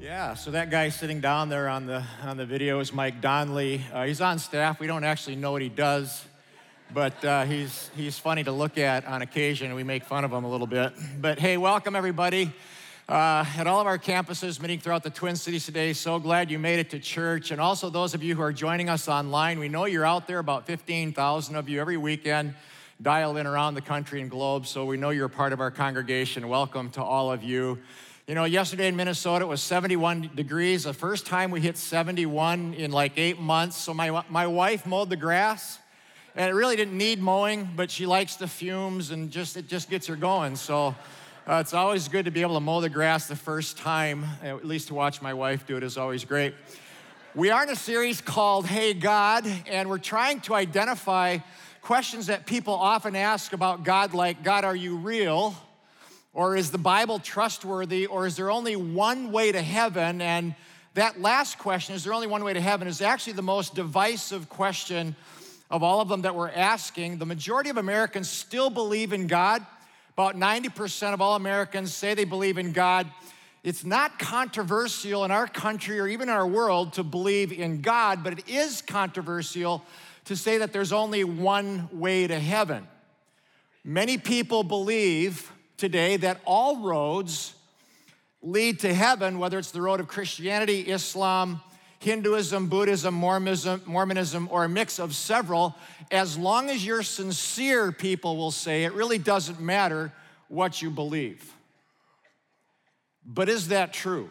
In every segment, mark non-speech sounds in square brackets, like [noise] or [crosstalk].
Yeah, so that guy sitting down there on the on the video is Mike Donnelly. Uh, he's on staff. We don't actually know what he does, but uh, he's he's funny to look at on occasion. We make fun of him a little bit. But hey, welcome everybody uh, at all of our campuses, meeting throughout the Twin Cities today. So glad you made it to church, and also those of you who are joining us online. We know you're out there, about 15,000 of you every weekend, dialed in around the country and globe. So we know you're a part of our congregation. Welcome to all of you. You know, yesterday in Minnesota it was 71 degrees. The first time we hit 71 in like eight months. So my, my wife mowed the grass, and it really didn't need mowing, but she likes the fumes and just it just gets her going. So uh, it's always good to be able to mow the grass the first time. At least to watch my wife do it is always great. We are in a series called Hey God, and we're trying to identify questions that people often ask about God, like, God, are you real? Or is the Bible trustworthy? Or is there only one way to heaven? And that last question, is there only one way to heaven, is actually the most divisive question of all of them that we're asking. The majority of Americans still believe in God. About 90% of all Americans say they believe in God. It's not controversial in our country or even in our world to believe in God, but it is controversial to say that there's only one way to heaven. Many people believe today that all roads lead to heaven, whether it's the road of Christianity, Islam, Hinduism, Buddhism, Mormonism, Mormonism, or a mix of several, as long as you're sincere, people will say, it really doesn't matter what you believe. But is that true?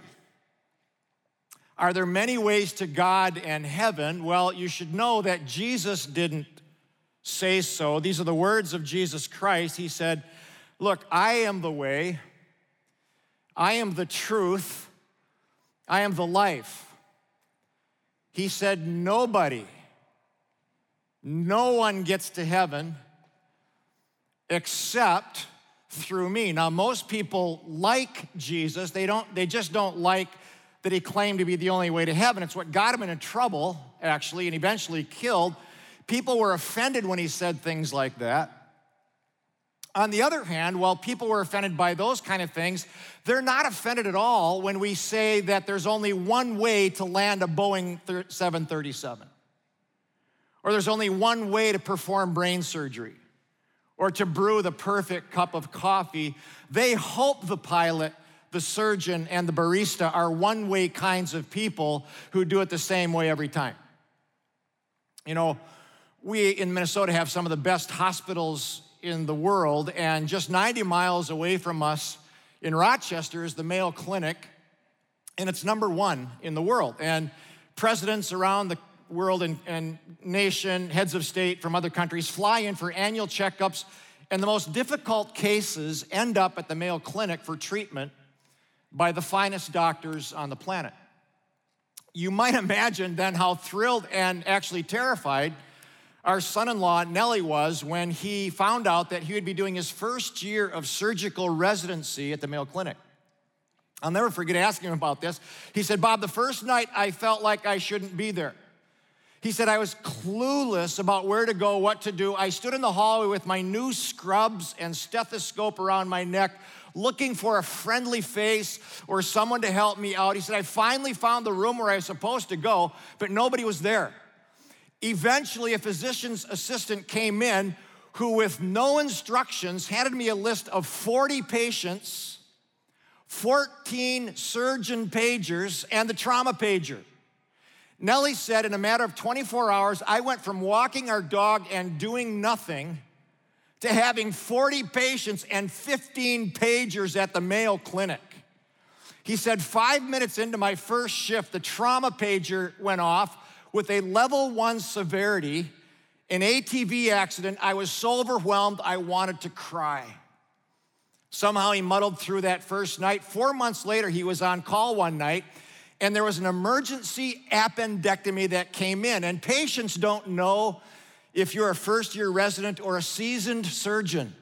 Are there many ways to God and heaven? Well, you should know that Jesus didn't say so. These are the words of Jesus Christ. He said, Look, I am the way, I am the truth, I am the life. He said, Nobody, no one gets to heaven except through me. Now, most people like Jesus, they, don't, they just don't like that he claimed to be the only way to heaven. It's what got him into trouble, actually, and eventually killed. People were offended when he said things like that. On the other hand, while people were offended by those kind of things, they're not offended at all when we say that there's only one way to land a Boeing 737, or there's only one way to perform brain surgery, or to brew the perfect cup of coffee. They hope the pilot, the surgeon, and the barista are one way kinds of people who do it the same way every time. You know, we in Minnesota have some of the best hospitals in the world, and just 90 miles away from us in Rochester is the Mayo Clinic, and it's number one in the world. And presidents around the world and, and nation, heads of state from other countries fly in for annual checkups, and the most difficult cases end up at the Mayo Clinic for treatment by the finest doctors on the planet. You might imagine then how thrilled and actually terrified our son in law, Nellie, was when he found out that he would be doing his first year of surgical residency at the Mayo Clinic. I'll never forget asking him about this. He said, Bob, the first night I felt like I shouldn't be there. He said, I was clueless about where to go, what to do. I stood in the hallway with my new scrubs and stethoscope around my neck, looking for a friendly face or someone to help me out. He said, I finally found the room where I was supposed to go, but nobody was there. Eventually, a physician's assistant came in who, with no instructions, handed me a list of 40 patients, 14 surgeon pagers, and the trauma pager. Nellie said, in a matter of 24 hours, I went from walking our dog and doing nothing to having 40 patients and 15 pagers at the Mayo Clinic. He said, five minutes into my first shift, the trauma pager went off with a level one severity, an ATV accident. I was so overwhelmed, I wanted to cry. Somehow he muddled through that first night. Four months later, he was on call one night, and there was an emergency appendectomy that came in. And patients don't know if you're a first year resident or a seasoned surgeon.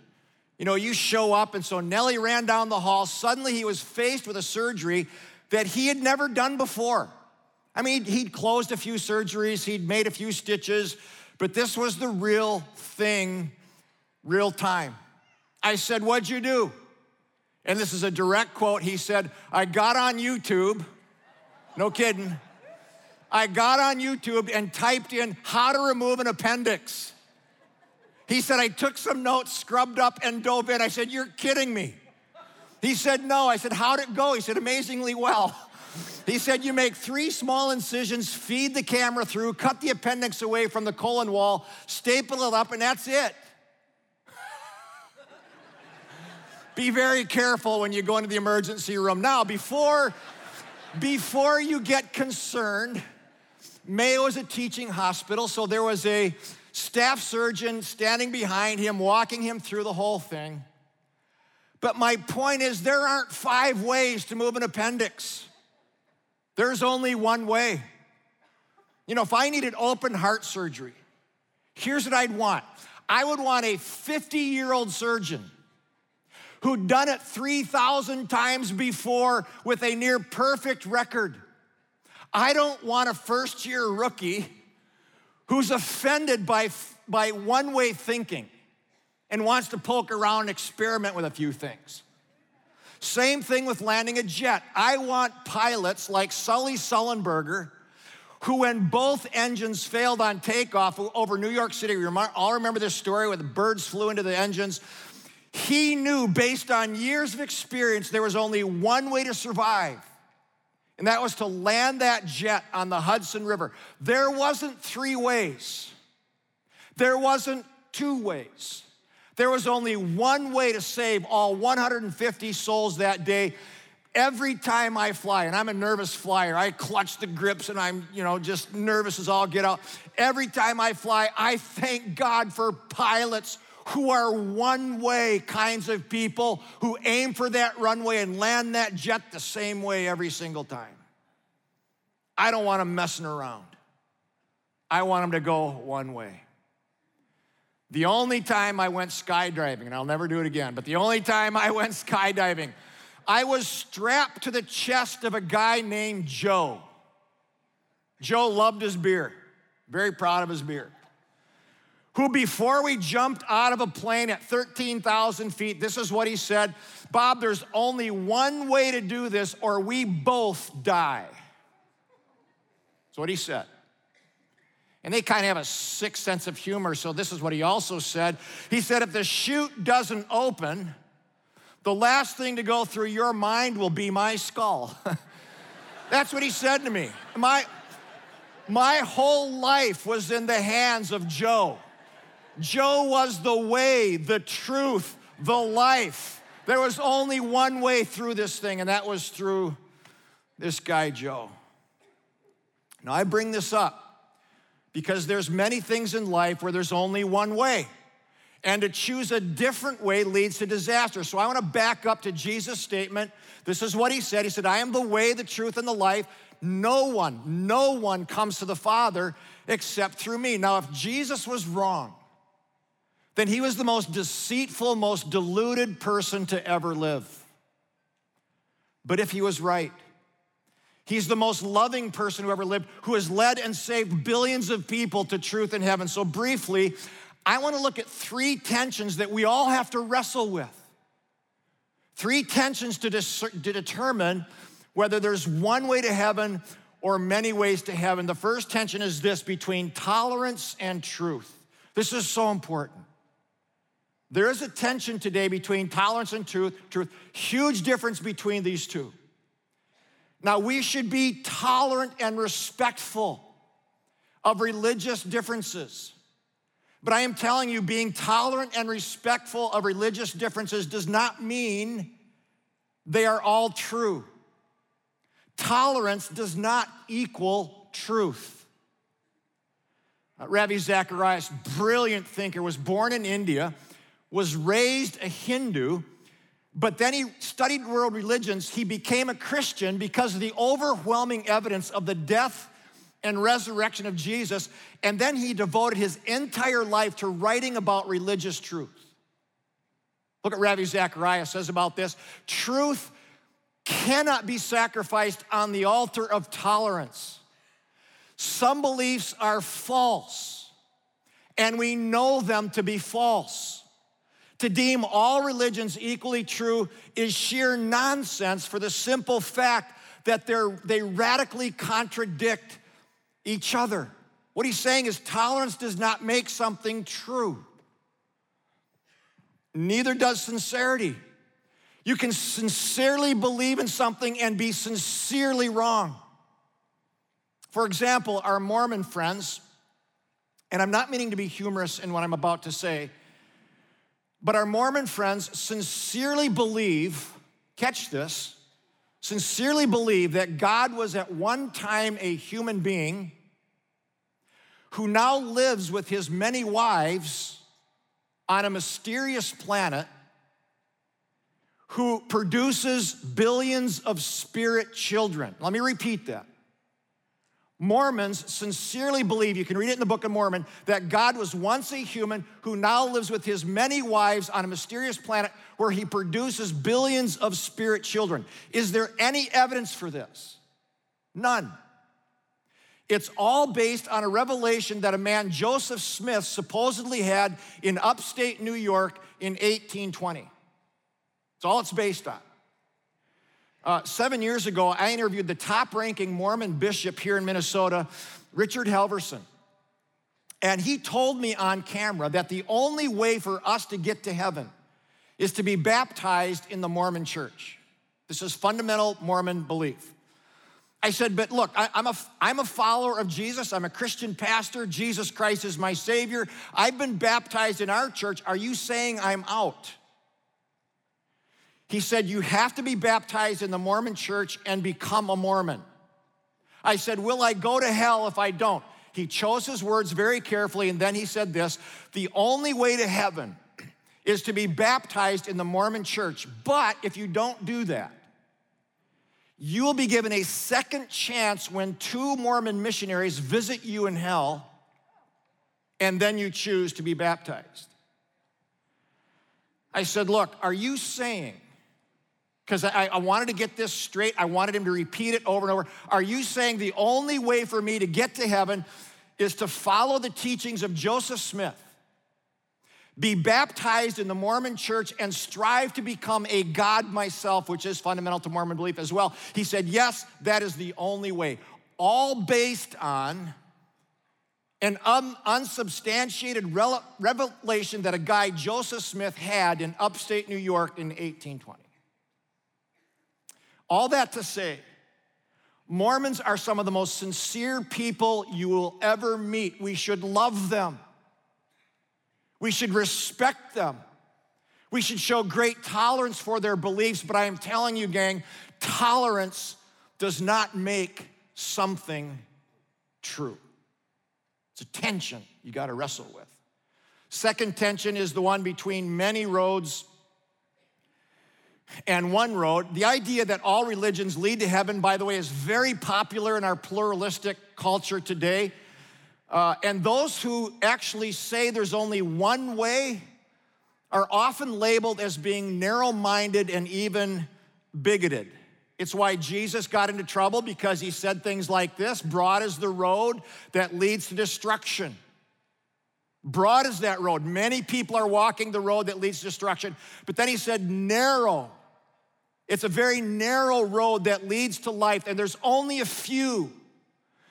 You know, you show up, and so Nellie ran down the hall. Suddenly, he was faced with a surgery that he had never done before. I mean, he'd closed a few surgeries, he'd made a few stitches, but this was the real thing, real time. I said, What'd you do? And this is a direct quote. He said, I got on YouTube No kidding. I got on YouTube and typed in how to remove an appendix. He said, I took some notes, scrubbed up, and dove in. I said, You're kidding me. He said, No. I said, How'd it go? He said, Amazingly well. [laughs] He said, You make three small incisions, feed the camera through, cut the appendix away from the colon wall, staple it up, and that's it. Be very careful when you go into the emergency room. Now, before, before you get concerned, Mayo is a teaching hospital, so there was a staff surgeon standing behind him, walking him through the whole thing. But my point is, there aren't five ways to move an appendix. There's only one way. You know, if I needed open heart surgery, here's what I'd want I would want a 50 year old surgeon who'd done it 3,000 times before with a near perfect record. I don't want a first year rookie who's offended by, by one way thinking and wants to poke around and experiment with a few things. Same thing with landing a jet. I want pilots like Sully Sullenberger, who, when both engines failed on takeoff over New York City, all remember this story where the birds flew into the engines. He knew, based on years of experience, there was only one way to survive, and that was to land that jet on the Hudson River. There wasn't three ways, there wasn't two ways. There was only one way to save all 150 souls that day. Every time I fly, and I'm a nervous flyer, I clutch the grips and I'm, you know, just nervous as all get out. Every time I fly, I thank God for pilots who are one way kinds of people who aim for that runway and land that jet the same way every single time. I don't want them messing around. I want them to go one way. The only time I went skydiving, and I'll never do it again, but the only time I went skydiving, I was strapped to the chest of a guy named Joe. Joe loved his beer, very proud of his beer who, before we jumped out of a plane at 13,000 feet, this is what he said Bob, there's only one way to do this, or we both die. That's what he said. And they kind of have a sick sense of humor, so this is what he also said. He said, if the chute doesn't open, the last thing to go through your mind will be my skull. [laughs] That's what he said to me. My, my whole life was in the hands of Joe. Joe was the way, the truth, the life. There was only one way through this thing, and that was through this guy, Joe. Now, I bring this up because there's many things in life where there's only one way. And to choose a different way leads to disaster. So I want to back up to Jesus' statement. This is what he said. He said, I am the way, the truth, and the life. No one, no one comes to the Father except through me. Now, if Jesus was wrong, then he was the most deceitful, most deluded person to ever live. But if he was right, he's the most loving person who ever lived, who has led and saved billions of people to truth in heaven. So, briefly, I want to look at three tensions that we all have to wrestle with. Three tensions to, dis- to determine whether there's one way to heaven or many ways to heaven. The first tension is this between tolerance and truth. This is so important. There is a tension today between tolerance and truth, truth, huge difference between these two. Now, we should be tolerant and respectful of religious differences. But I am telling you, being tolerant and respectful of religious differences does not mean they are all true. Tolerance does not equal truth. Uh, Ravi Zacharias, brilliant thinker, was born in India was raised a Hindu, but then he studied world religions. He became a Christian because of the overwhelming evidence of the death and resurrection of Jesus. And then he devoted his entire life to writing about religious truth. Look at Ravi Zacharias says about this truth cannot be sacrificed on the altar of tolerance. Some beliefs are false, and we know them to be false. To deem all religions equally true is sheer nonsense for the simple fact that they're, they radically contradict each other. What he's saying is tolerance does not make something true. Neither does sincerity. You can sincerely believe in something and be sincerely wrong. For example, our Mormon friends, and I'm not meaning to be humorous in what I'm about to say, but our Mormon friends sincerely believe, catch this, sincerely believe that God was at one time a human being who now lives with his many wives on a mysterious planet who produces billions of spirit children. Let me repeat that. Mormons sincerely believe, you can read it in the Book of Mormon, that God was once a human who now lives with his many wives on a mysterious planet where he produces billions of spirit children. Is there any evidence for this? None. It's all based on a revelation that a man, Joseph Smith, supposedly had in upstate New York in 1820. That's all it's based on. Uh, seven years ago, I interviewed the top ranking Mormon bishop here in Minnesota, Richard Halverson. And he told me on camera that the only way for us to get to heaven is to be baptized in the Mormon church. This is fundamental Mormon belief. I said, but look, I, am a, I'm a follower of Jesus. I'm a Christian pastor. Jesus Christ is my Savior. I've been baptized in our church. Are you saying I'm out? He said, You have to be baptized in the Mormon church and become a Mormon. I said, Will I go to hell if I don't? He chose his words very carefully, and then he said this The only way to heaven is to be baptized in the Mormon church. But if you don't do that, you will be given a second chance when two Mormon missionaries visit you in hell, and then you choose to be baptized. I said, Look, are you saying, because I, I, wanted to get this straight, I wanted him to repeat it over and over. Are you saying the only way for me to get to heaven is to follow the teachings of Joseph Smith? be baptized in the Mormon church, and strive to become a God myself, which is fundamental to Mormon belief as well. He said, Yes, that is the only way. All based on an un- unsubstantiated revelation that a guy, Joseph Smith, had in upstate New York in 1820. All that to say, Mormons are some of the most sincere people you will ever meet. We should love them. We should respect them. We should show great tolerance for their beliefs, but I am telling you, gang, tolerance does not make something true. It's a tension you got to wrestle with. Second tension is the one between many roads and one road. The idea that all religions lead to heaven, by the way, is very popular in our pluralistic culture today. Uh, and those who actually say there's only one way are often labeled as being narrow minded and even bigoted. It's why Jesus got into trouble because he said things like this Broad is the road that leads to destruction. Broad is that road. Many people are walking the road that leads to destruction. But then he said, narrow. It's a very narrow road that leads to life, and there's only a few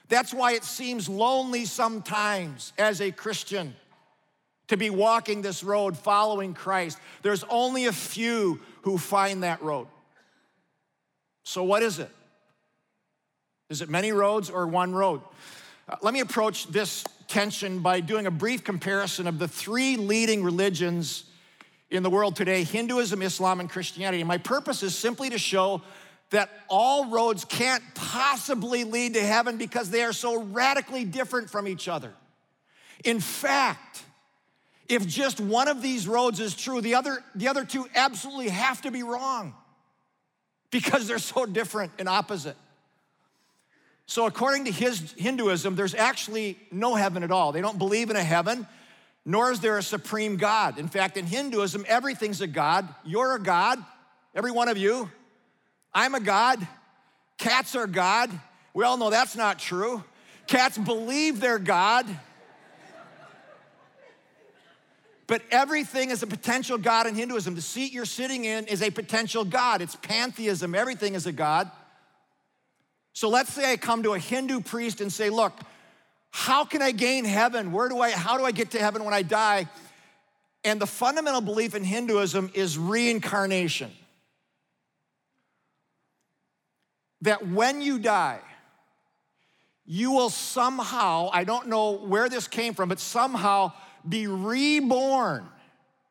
that's why it seems lonely sometimes as a Christian to be walking this road following Christ. There's only a few who find that road. So, what is it? Is it many roads or one road? Uh, let me approach this tension by doing a brief comparison of the three leading religions in the world today Hinduism, Islam, and Christianity. My purpose is simply to show that all roads can't possibly lead to heaven because they are so radically different from each other. In fact, if just one of these roads is true, the other, the other two absolutely have to be wrong because they're so different and opposite. So, according to his Hinduism, there's actually no heaven at all. They don't believe in a heaven, nor is there a supreme God. In fact, in Hinduism, everything's a God. You're a God, every one of you. I'm a God. Cats are God. We all know that's not true. Cats believe they're God. But everything is a potential God in Hinduism. The seat you're sitting in is a potential God. It's pantheism. Everything is a God. So let's say I come to a Hindu priest and say, Look, how can I gain heaven? Where do I, how do I get to heaven when I die? And the fundamental belief in Hinduism is reincarnation. That when you die, you will somehow, I don't know where this came from, but somehow be reborn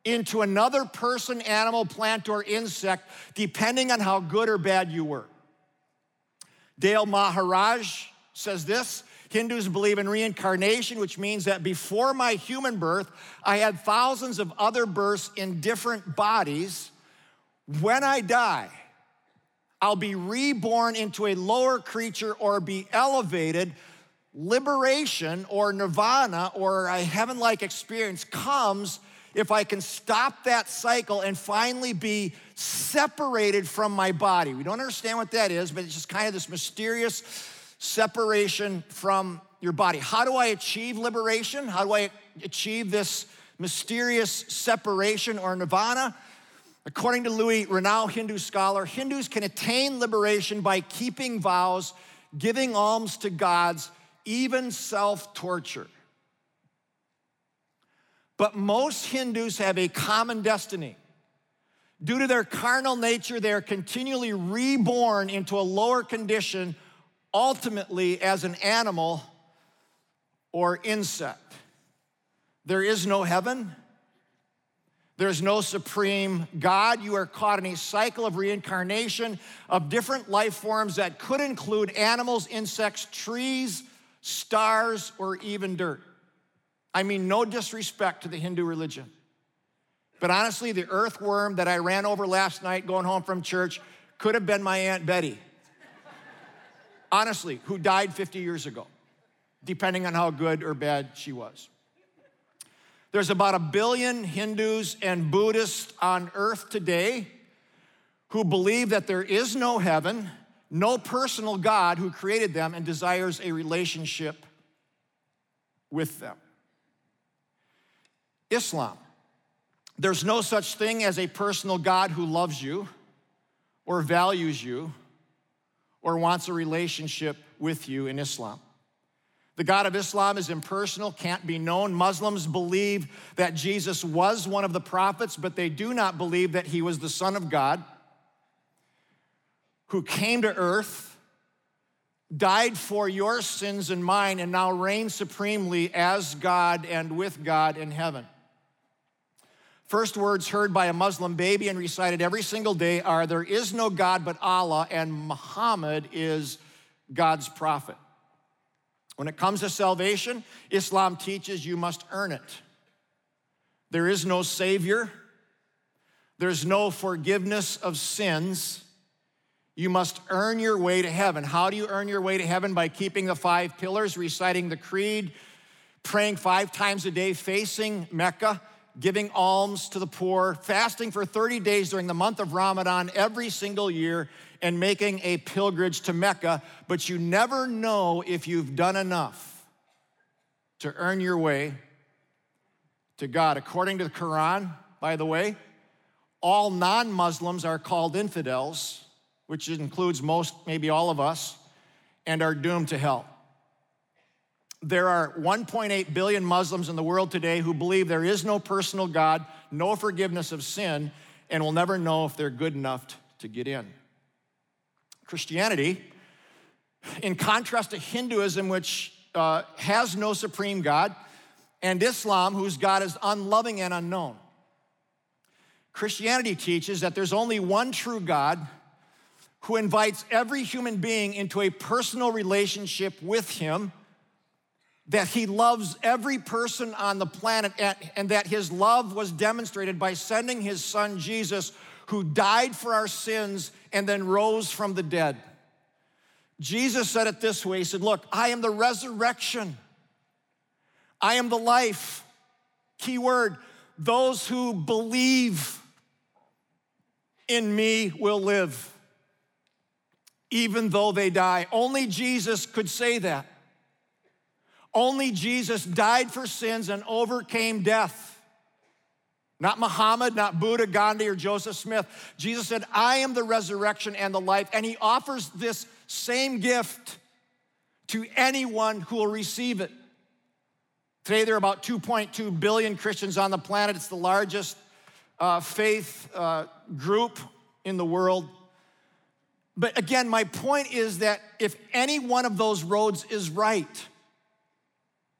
into another person, animal, plant, or insect, depending on how good or bad you were. Dale Maharaj says this Hindus believe in reincarnation, which means that before my human birth, I had thousands of other births in different bodies. When I die, I'll be reborn into a lower creature or be elevated. Liberation or nirvana or a heaven like experience comes if I can stop that cycle and finally be separated from my body. We don't understand what that is, but it's just kind of this mysterious separation from your body. How do I achieve liberation? How do I achieve this mysterious separation or nirvana? According to Louis Renou, Hindu scholar, Hindus can attain liberation by keeping vows, giving alms to gods, even self torture. But most Hindus have a common destiny. Due to their carnal nature, they are continually reborn into a lower condition, ultimately as an animal or insect. There is no heaven. There's no supreme God. You are caught in a cycle of reincarnation of different life forms that could include animals, insects, trees, stars, or even dirt. I mean, no disrespect to the Hindu religion. But honestly, the earthworm that I ran over last night going home from church could have been my Aunt Betty. Honestly, who died 50 years ago, depending on how good or bad she was. There's about a billion Hindus and Buddhists on earth today who believe that there is no heaven, no personal God who created them and desires a relationship with them. Islam. There's no such thing as a personal God who loves you or values you or wants a relationship with you in Islam. The God of Islam is impersonal, can't be known. Muslims believe that Jesus was one of the prophets, but they do not believe that he was the Son of God who came to earth, died for your sins and mine, and now reigns supremely as God and with God in heaven. First words heard by a Muslim baby and recited every single day are There is no God but Allah, and Muhammad is God's prophet. When it comes to salvation, Islam teaches you must earn it. There is no Savior, there's no forgiveness of sins. You must earn your way to heaven. How do you earn your way to heaven? By keeping the five pillars, reciting the creed, praying five times a day, facing Mecca giving alms to the poor, fasting for 30 days during the month of Ramadan every single year, and making a pilgrimage to Mecca, but you never know if you've done enough to earn your way to God. According to the Quran, by the way, all non Muslims are called infidels, which includes most, maybe all of us, and are doomed to hell. There are 1.8 billion Muslims in the world today who believe there is no personal God, no forgiveness of sin, and will never know if they're good enough to get in. Christianity, in contrast to Hinduism, which uh, has no supreme God, and Islam, whose God is unloving and unknown. Christianity teaches that there's only one true God who invites every human being into a personal relationship with Him that he loves every person on the planet and that his love was demonstrated by sending his son Jesus, who died for our sins and then rose from the dead. Jesus said it this way He said, Look, I am the resurrection, I am the life. Key word those who believe in me will live, even though they die. Only Jesus could say that. Only Jesus died for sins and overcame death. Not Muhammad, not Buddha, Gandhi, or Joseph Smith. Jesus said, I am the resurrection and the life. And he offers this same gift to anyone who will receive it. Today, there are about 2.2 billion Christians on the planet. It's the largest uh, faith uh, group in the world. But again, my point is that if any one of those roads is right,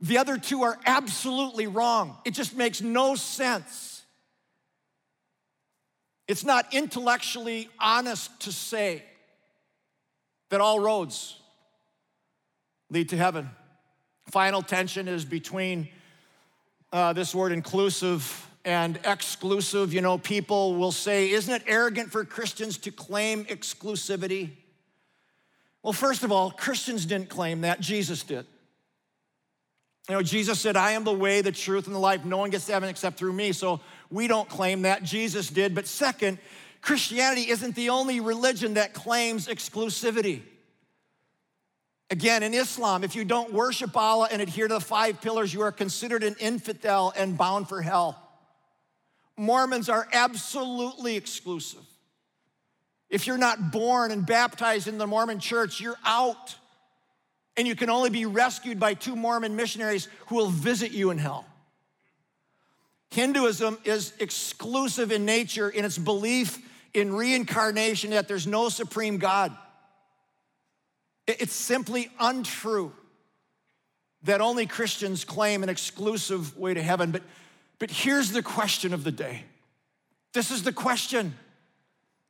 the other two are absolutely wrong. It just makes no sense. It's not intellectually honest to say that all roads lead to heaven. Final tension is between uh, this word inclusive and exclusive. You know, people will say, Isn't it arrogant for Christians to claim exclusivity? Well, first of all, Christians didn't claim that, Jesus did. You know, Jesus said, I am the way, the truth, and the life. No one gets to heaven except through me. So we don't claim that. Jesus did. But second, Christianity isn't the only religion that claims exclusivity. Again, in Islam, if you don't worship Allah and adhere to the five pillars, you are considered an infidel and bound for hell. Mormons are absolutely exclusive. If you're not born and baptized in the Mormon church, you're out. And you can only be rescued by two Mormon missionaries who will visit you in hell. Hinduism is exclusive in nature in its belief in reincarnation, that there's no supreme God. It's simply untrue that only Christians claim an exclusive way to heaven. But, but here's the question of the day. This is the question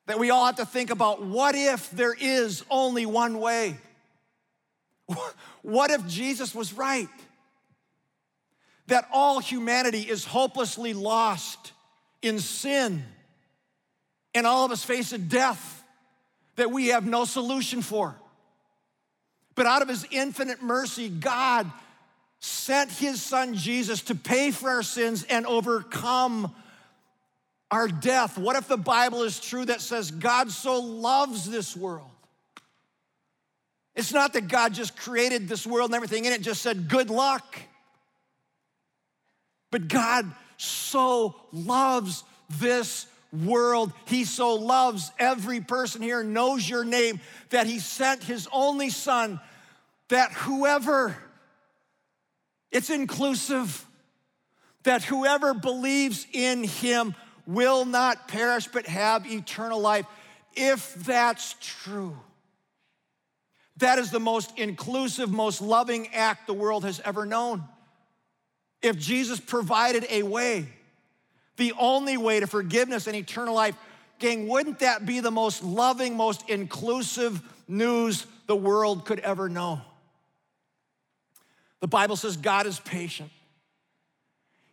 that we all have to think about. What if there is only one way? What if Jesus was right? That all humanity is hopelessly lost in sin, and all of us face a death that we have no solution for. But out of his infinite mercy, God sent his son Jesus to pay for our sins and overcome our death. What if the Bible is true that says God so loves this world? It's not that God just created this world and everything in it, just said, good luck. But God so loves this world. He so loves every person here, knows your name, that he sent his only son, that whoever, it's inclusive, that whoever believes in him will not perish but have eternal life. If that's true, that is the most inclusive, most loving act the world has ever known. If Jesus provided a way, the only way to forgiveness and eternal life. Gang, wouldn't that be the most loving, most inclusive news the world could ever know? The Bible says God is patient.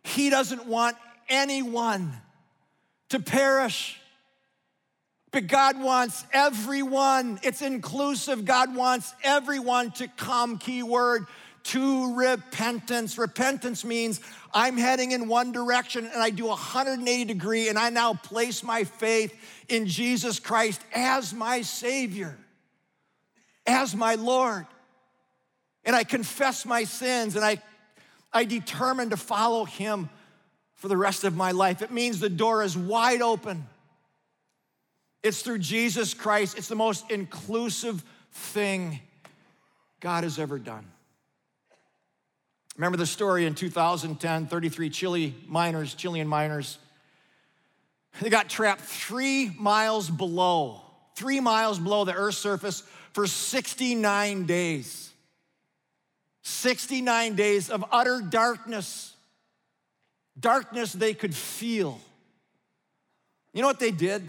He doesn't want anyone to perish. But God wants everyone, it's inclusive. God wants everyone to come, key word, to repentance. Repentance means I'm heading in one direction and I do 180 degree and I now place my faith in Jesus Christ as my Savior, as my Lord. And I confess my sins and I, I determine to follow Him for the rest of my life. It means the door is wide open. It's through Jesus Christ, it's the most inclusive thing God has ever done. Remember the story in 2010 33 Chile miners, Chilean miners, they got trapped three miles below, three miles below the Earth's surface for 69 days. 69 days of utter darkness, darkness they could feel. You know what they did?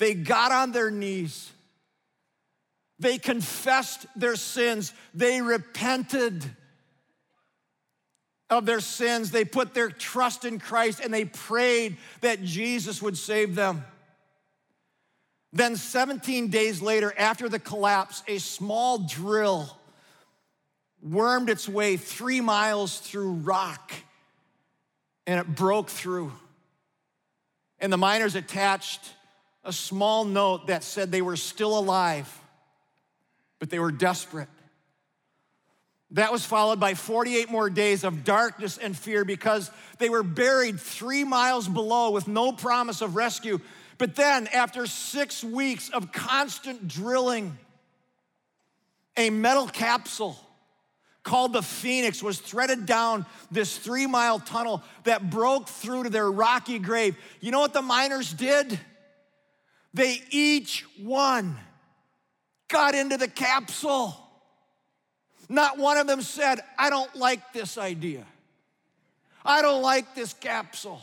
They got on their knees. They confessed their sins. They repented of their sins. They put their trust in Christ and they prayed that Jesus would save them. Then, 17 days later, after the collapse, a small drill wormed its way three miles through rock and it broke through. And the miners attached a small note that said they were still alive, but they were desperate. That was followed by 48 more days of darkness and fear because they were buried three miles below with no promise of rescue. But then, after six weeks of constant drilling A metal capsule called the Phoenix was threaded down this three mile tunnel that broke through to their rocky grave. You know what the miners did? They each one got into the capsule. Not one of them said, I don't like this idea. I don't like this capsule.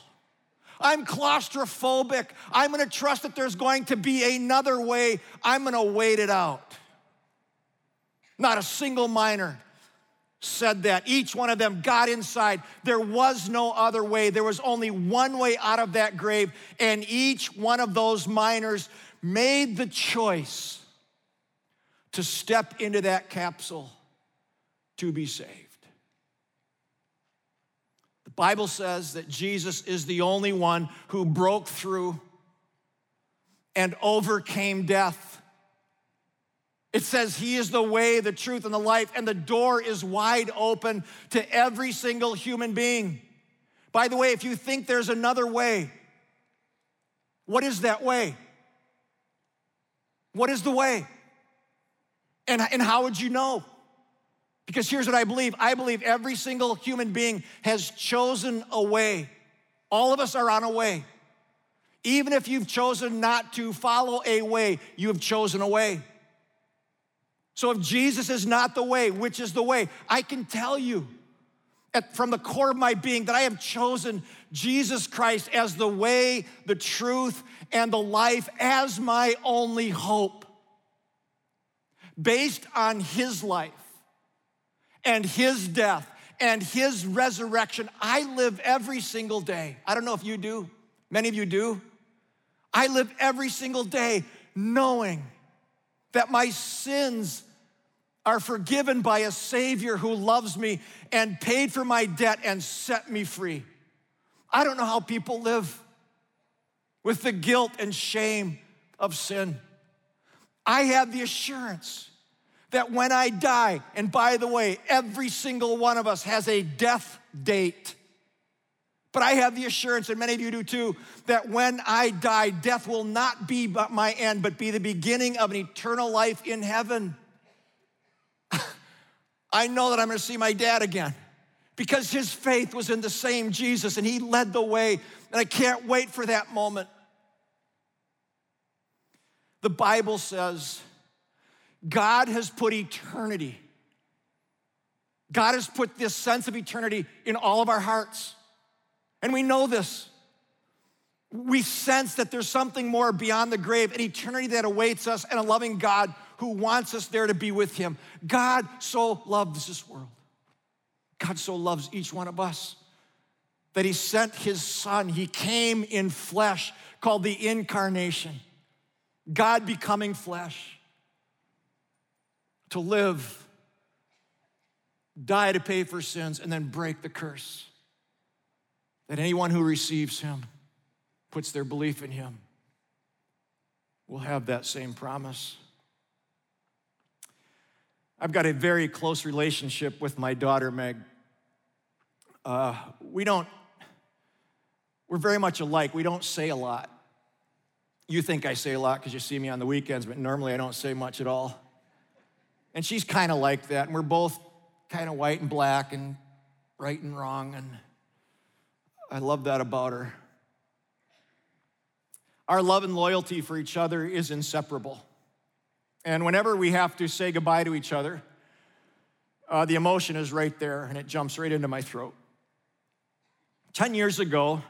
I'm claustrophobic. I'm gonna trust that there's going to be another way. I'm gonna wait it out. Not a single miner said that. Each one of them got inside. There was no other way. There was only one way out of that grave, and each one of those miners made the choice to step into that capsule to be saved. The Bible says that Jesus is the only one who broke through and overcame death. It says he is the way, the truth, and the life, and the door is wide open to every single human being. By the way, if you think there's another way, what is that way? What is the way? And, and how would you know? Because here's what I believe I believe every single human being has chosen a way. All of us are on a way. Even if you've chosen not to follow a way, you have chosen a way. So if Jesus is not the way, which is the way? I can tell you at, from the core of my being that I have chosen Jesus Christ as the way, the truth, and the life as my only hope. Based on his life and his death and his resurrection, I live every single day. I don't know if you do, many of you do. I live every single day knowing that my sins are forgiven by a Savior who loves me and paid for my debt and set me free. I don't know how people live with the guilt and shame of sin. I have the assurance that when I die, and by the way, every single one of us has a death date. But I have the assurance, and many of you do too, that when I die, death will not be my end, but be the beginning of an eternal life in heaven. I know that I'm gonna see my dad again because his faith was in the same Jesus and he led the way. And I can't wait for that moment. The Bible says God has put eternity, God has put this sense of eternity in all of our hearts. And we know this. We sense that there's something more beyond the grave, an eternity that awaits us, and a loving God who wants us there to be with him. God so loves this world. God so loves each one of us that he sent his son. He came in flesh, called the incarnation. God becoming flesh to live, die to pay for sins, and then break the curse. That anyone who receives him, puts their belief in him, will have that same promise. I've got a very close relationship with my daughter, Meg. Uh, we don't, we're very much alike. We don't say a lot. You think I say a lot because you see me on the weekends, but normally I don't say much at all. And she's kind of like that. And we're both kind of white and black and right and wrong. And I love that about her. Our love and loyalty for each other is inseparable. And whenever we have to say goodbye to each other, uh, the emotion is right there and it jumps right into my throat. 10 years ago,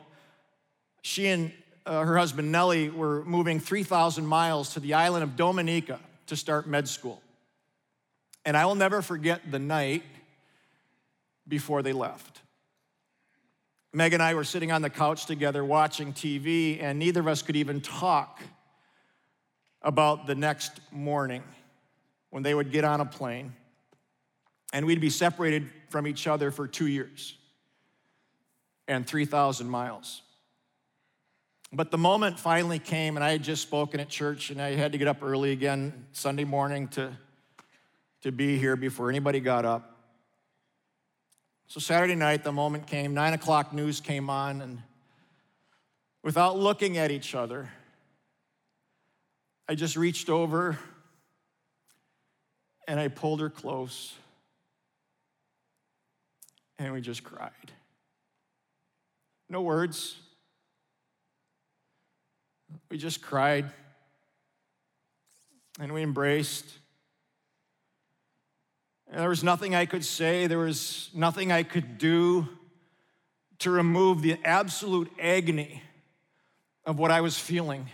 she and uh, her husband Nellie were moving 3,000 miles to the island of Dominica to start med school. And I will never forget the night before they left. Meg and I were sitting on the couch together watching TV, and neither of us could even talk about the next morning when they would get on a plane and we'd be separated from each other for two years and 3,000 miles. But the moment finally came, and I had just spoken at church, and I had to get up early again Sunday morning to, to be here before anybody got up. So Saturday night, the moment came, nine o'clock news came on, and without looking at each other, I just reached over And I pulled her close. And we just cried. No words. We just cried. And we embraced. And there was nothing I could say, there was nothing I could do to remove the absolute agony of what I was feeling.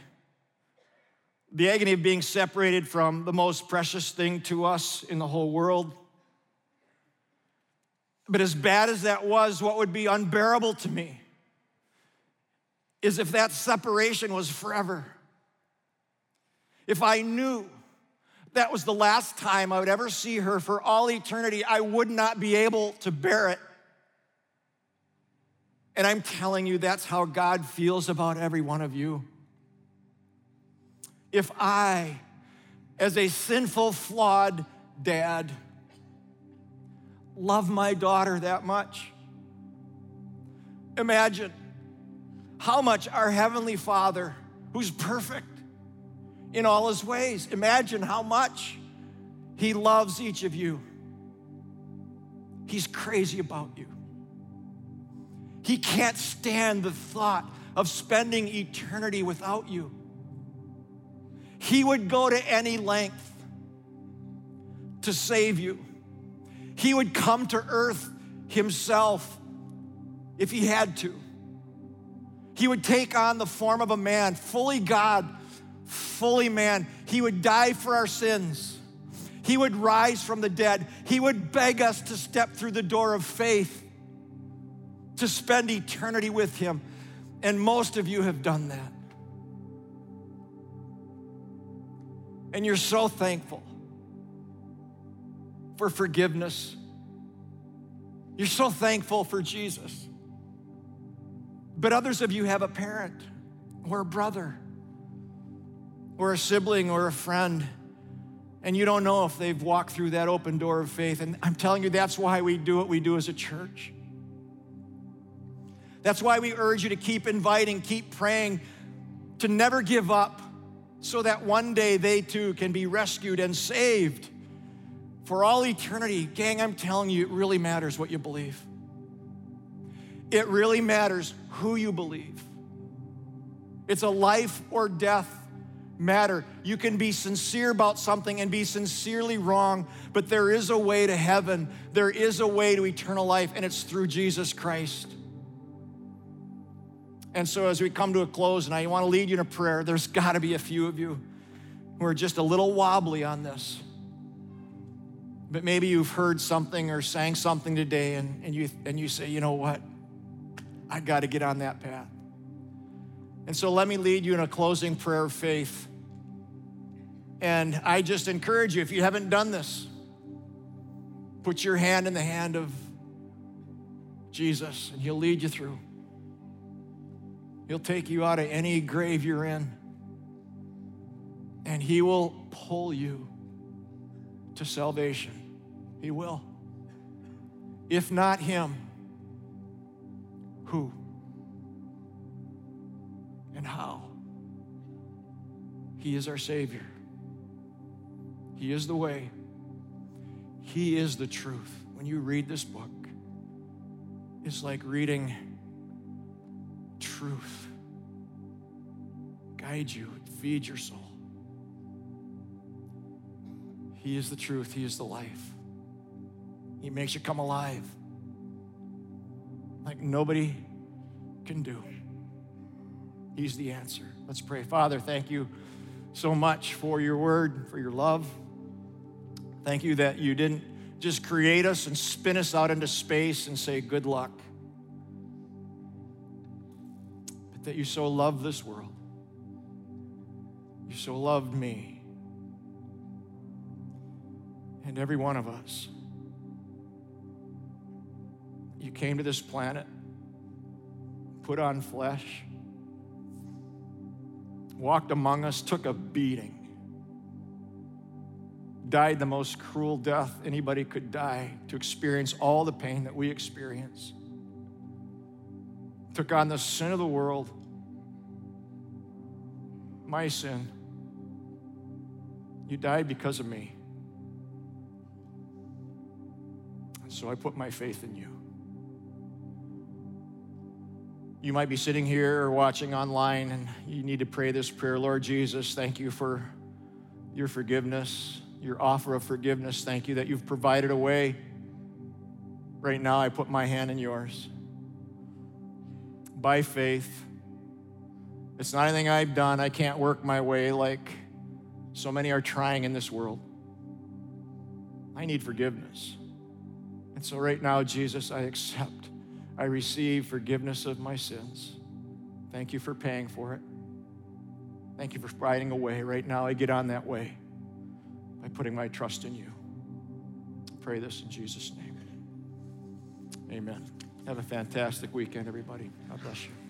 The agony of being separated from the most precious thing to us in the whole world. But as bad as that was, what would be unbearable to me is if that separation was forever. If I knew that was the last time I would ever see her for all eternity, I would not be able to bear it. And I'm telling you, that's how God feels about every one of you. If I, as a sinful, flawed dad, love my daughter that much, imagine how much our Heavenly Father, who's perfect in all His ways, imagine how much He loves each of you. He's crazy about you. He can't stand the thought of spending eternity without you. He would go to any length to save you. He would come to earth himself if he had to. He would take on the form of a man, fully God, fully man. He would die for our sins. He would rise from the dead. He would beg us to step through the door of faith to spend eternity with Him. And most of you have done that. And you're so thankful for forgiveness. You're so thankful for Jesus. But others of you have a parent or a brother or a sibling or a friend, and you don't know if they've walked through that open door of faith. And I'm telling you, that's why we do what we do as a church. That's why we urge you to keep inviting, keep praying, to never give up, so that one day they too can be rescued and saved for all eternity. Gang, I'm telling you, it really matters what you believe. It really matters who you believe. It's a life or death matter. You can be sincere about something and be sincerely wrong, but there is a way to heaven. There is a way to eternal life, and it's through Jesus Christ. And so, as we come to a close, and I want to lead you in a prayer, there's got to be a few of you who are just a little wobbly on this. But maybe you've heard something or sang something today, and, and, you, and you say, you know what? I got to get on that path. And so, let me lead you in a closing prayer of faith. And I just encourage you, if you haven't done this, put your hand in the hand of Jesus, and He'll lead you through. He'll take you out of any grave you're in, and He will pull you to salvation. He will. If not Him, who and how? He is our Savior. He is the way. He is the truth. When you read this book, it's like reading truth guide you, feed your soul. He is the truth, He is the life. He makes you come alive like nobody can do. He's the answer. Let's pray. Father, thank you so much for your word, for your love. Thank you that you didn't just create us and spin us out into space and say, good luck. That you so love this world. You so loved me and every one of us. You came to this planet, put on flesh, walked among us, took a beating, died the most cruel death anybody could die to experience all the pain that we experience took on the sin of the world, my sin. You died because of me. So I put my faith in you. You might be sitting here or watching online and you need to pray this prayer Lord Jesus, thank you for your forgiveness, your offer of forgiveness. Thank you that you've provided a way. Right now, I put my hand in yours. By faith, it's not anything I've done. I can't work my way like so many are trying in this world. I need forgiveness. And so, right now, Jesus, I accept I receive forgiveness of my sins. Thank you for paying for it. Thank you for providing a way. Right now, I get on that way by putting my trust in you. I pray this in Jesus' name. Amen. Have a fantastic weekend, everybody. God bless you.